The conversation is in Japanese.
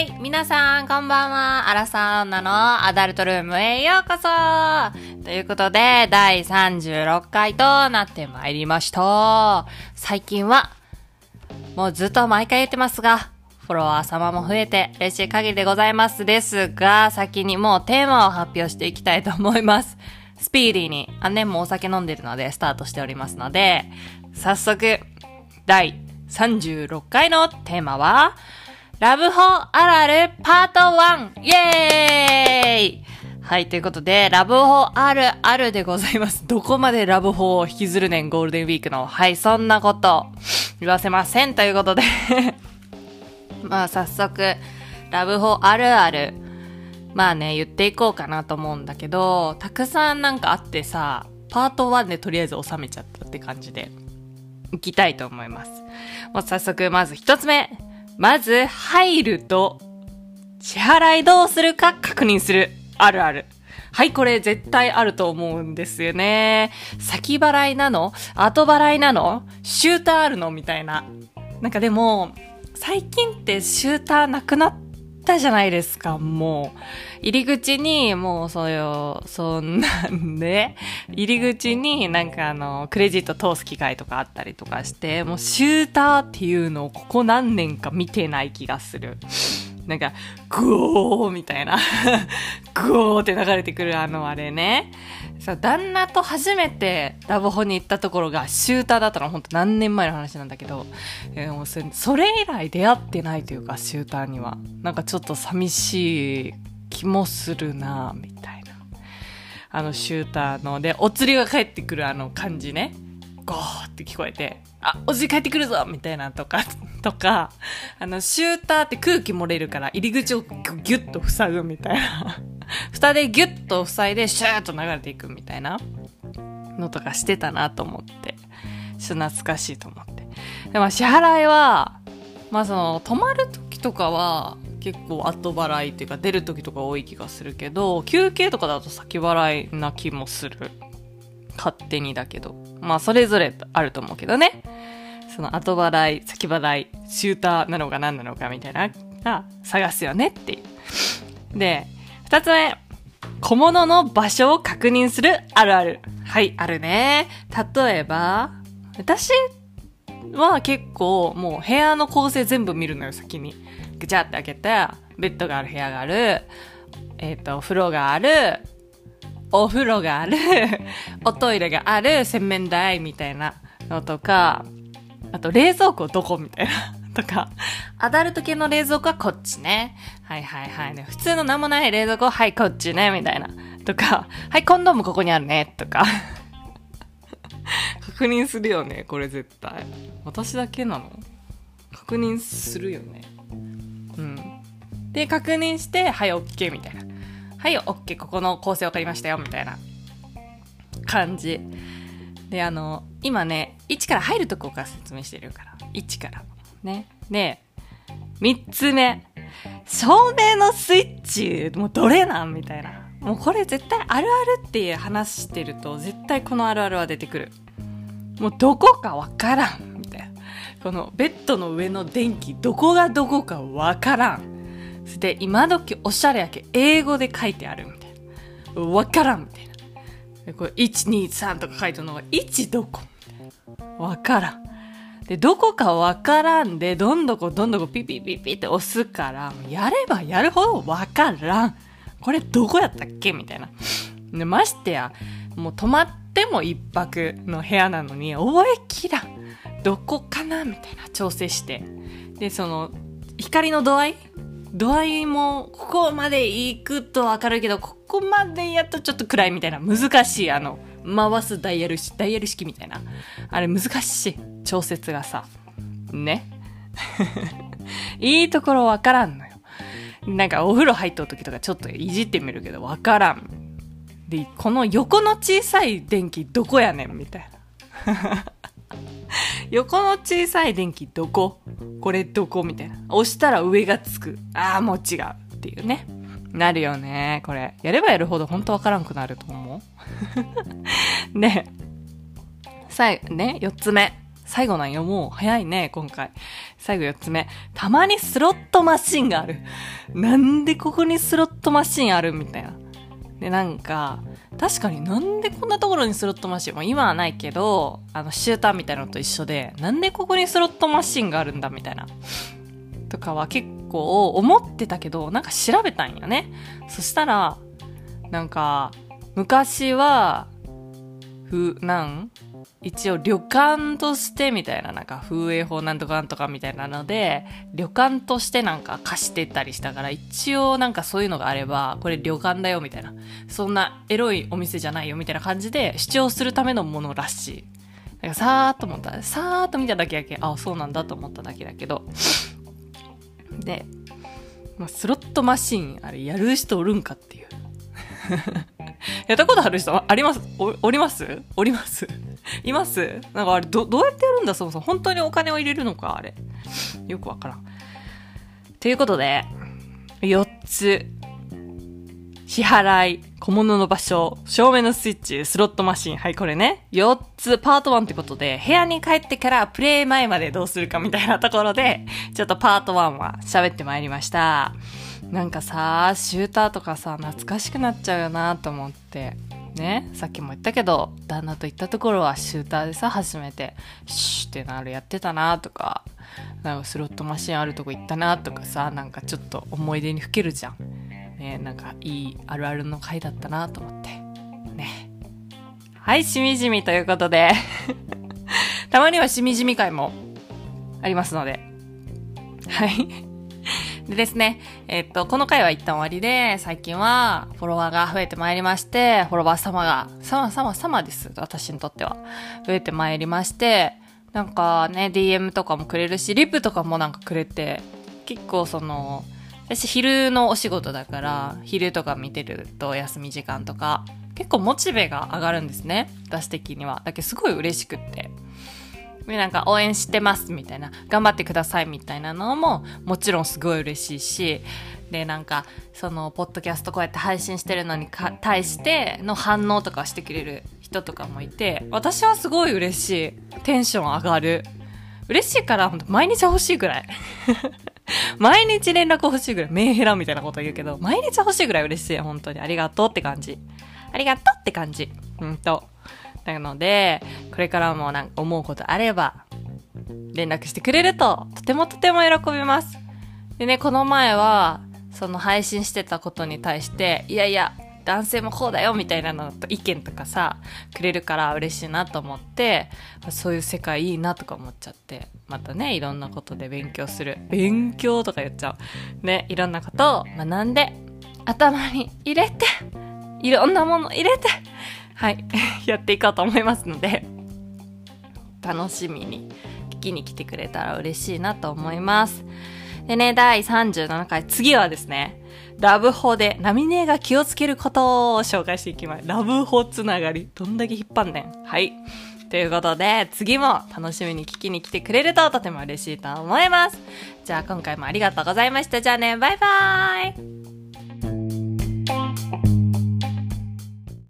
はい。皆さん、こんばんは。アラサー女のアダルトルームへようこそということで、第36回となってまいりました。最近は、もうずっと毎回言ってますが、フォロワー様も増えて嬉しい限りでございますですが、先にもうテーマを発表していきたいと思います。スピーディーに、あ、ね、もうお酒飲んでるのでスタートしておりますので、早速、第36回のテーマは、ラブホあるあるパート 1! イェーイはい、ということで、ラブホあるあるでございます。どこまでラブホを引きずるねん、ゴールデンウィークの。はい、そんなこと言わせません。ということで まあ、早速、ラブホあるある。まあね、言っていこうかなと思うんだけど、たくさんなんかあってさ、パート1でとりあえず収めちゃったって感じで、いきたいと思います。もう早速、まず一つ目。まず、入ると、支払いどうするか確認する。あるある。はい、これ絶対あると思うんですよね。先払いなの？後払いなの？シューターあるの？みたいな。なんかでも、最近ってシューターなくなっったじゃないですか、もう。入り口に、もうそういう、そんなんで、入り口になんかあの、クレジット通す機会とかあったりとかして、もうシューターっていうのをここ何年か見てない気がする。なんか、グオーみたいな。グオーって流れてくるあのあれね。そう、旦那と初めてラブホに行ったところがシューターだったの、ほんと何年前の話なんだけど、えーもうそれそれ以来出会ってないというか、シューターには。なんかちょっと寂しい気もするなみたいな。あのシューターの、で、お釣りが返ってくるあの感じね。ゴーって聞こえて、あ、お釣り返ってくるぞみたいなとか、とか、あの、シューターって空気漏れるから入り口をギュッと塞ぐみたいな。蓋でギュッと塞いでシューッと流れていくみたいなのとかしてたなと思って、ちょっと懐かしいと思って。でも支払いは、まあその、泊まる時とかは、結構後払いっていうか出る時とか多い気がするけど、休憩とかだと先払いな気もする。勝手にだけど。まあそれぞれあると思うけどね。その後払い、先払い、シューターなのか何なのかみたいな、が探すよねっていう。で、二つ目。小物の場所を確認するあるある。はい、あるね。例えば、私は結構もう部屋の構成全部見るのよ、先に。ぐちゃって開けて、ベッドがある部屋がある、えっ、と、お風呂がある、お風呂がある、おトイレがある、洗面台みたいなのとか、あと冷蔵庫どこみたいな。とか、アダルト系の冷蔵庫はこっちね。はいはいはいね。普通の何もない冷蔵庫ははいこっちね。みたいな。とか、はいコンドームここにあるね。とか。確認するよね。これ絶対。私だけなの？確認するよね。うん。で、確認して、はい、オッケーみたいな。はい、オッケー、ここの構成分かりましたよ、みたいな感じ。で、あの、今ね、1から入るとこから説明してるから。1から。ね。で、3つ目。照明のスイッチ、もうどれなん？みたいな。もうこれ絶対あるあるっていう話してると、絶対このあるあるは出てくる。もうどこかわからん。みたいな。このベッドの上の電気、どこがどこかわからん。そして今時おしゃれやけ、英語で書いてあるみたいな。わからんみたいな。でこれ、1、2、3とか書いてるのが、1どこ。わからん。で、どこかわからんで、どんどこどんどこピピピピって押すから、やればやるほどわからん。これどこやったっけ？みたいな。で、ましてや、もう泊まっても一泊の部屋なのに、覚えきらん。どこかな？みたいな調整して。で、その、光の度合い度合いも、ここまで行くと明るいけど、ここまでやっとちょっと暗いみたいな、難しい、あの、回すダイヤル式、ダイヤル式みたいな。あれ難しい。調節がさ。ね。いいところわからんのよ。なんかお風呂入った時とかちょっといじってみるけどわからん。で、この横の小さい電気どこやねんみたいな。横の小さい電気どこ？これどこ？みたいな。押したら上がつく。ああ、もう違う。っていうね。なるよね。これ。やればやるほど本当わからんくなると思う。で、最後ね、四つ目。最後なんよ、もう。早いね、今回。最後4つ目。たまにスロットマシンがある。なんでここにスロットマシンある？みたいな。で、なんか、確かになんでこんなところにスロットマシン、も今はないけど、あの、シューターみたいなのと一緒で、なんでここにスロットマシンがあるんだみたいな。とかは結構思ってたけど、なんか調べたんよね。そしたら、なんか、昔は、ふ、なん一応旅館としてみたいな、なんか風営法なんとかなんとかみたいなので、旅館としてなんか貸してたりしたから、一応なんかそういうのがあれば、これ旅館だよみたいな。そんなエロいお店じゃないよみたいな感じで主張するためのものらしい。なんかさーっと思った。さーっと見ただけやけ、あ、そうなんだと思っただけだけど。で、まあ、スロットマシン、あれやる人おるんかっていう。やったことある人あります？おおります？おります？います？なんかあれど、どうやってやるんだ？そもそも。本当にお金を入れるのか？あれ。よくわからん。ということで、4つ。支払い、小物の場所、照明のスイッチ、スロットマシン。はい、これね。4つ、パート1ってことで、部屋に帰ってからプレイ前までどうするかみたいなところで、ちょっとパート1は喋ってまいりました。なんかさ、シューターとかさ、懐かしくなっちゃうよなと思って。ね、さっきも言ったけど、旦那と行ったところはシューターでさ、初めて、シューってなるやってたなとか、なんかスロットマシンあるとこ行ったなとかさ、なんかちょっと思い出にふけるじゃん。ね、なんかいいあるあるの回だったなと思って。ね。はい、しみじみということで たまにはしみじみ回もありますので。はい。でですね、えっと、この回は一旦終わりで、最近はフォロワーが増えてまいりまして、フォロワー様が、様様様です。私にとっては。増えてまいりまして、なんかね、DM とかもくれるし、リプとかもなんかくれて、結構その、私昼のお仕事だから、昼とか見てると休み時間とか、結構モチベが上がるんですね。私的には。だけどすごい嬉しくって。で、なんか応援してますみたいな、頑張ってくださいみたいなのももちろんすごい嬉しいし、で、なんか、その、ポッドキャストこうやって配信してるのに対しての反応とかしてくれる人とかもいて、私はすごい嬉しい。テンション上がる。嬉しいから、毎日欲しいぐらい。毎日連絡欲しいぐらい。メンヘラみたいなこと言うけど、毎日欲しいぐらい嬉しい。本当に。ありがとうって感じ。ありがとうって感じ。うんと。なので、これからもなんか思うことあれば、連絡してくれると、とてもとても喜びます。でね、この前は、その配信してたことに対して、いやいや、男性もこうだよみたいなのと意見とかさ、くれるから嬉しいなと思って、そういう世界いいなとか思っちゃって、またね、いろんなことで勉強する。勉強とか言っちゃう。ね、いろんなことを学んで、頭に入れて、いろんなもの入れて、はい、やっていこうと思いますので、楽しみに聞きに来てくれたら嬉しいなと思います。でね、第37回、次はですね、ラブホで波ネが気をつけることを紹介していきます。ラブホつながり。どんだけ引っ張んねん。はい。ということで、次も楽しみに聞きに来てくれるととても嬉しいと思います。じゃあ今回もありがとうございました。じゃあね、バイバーイ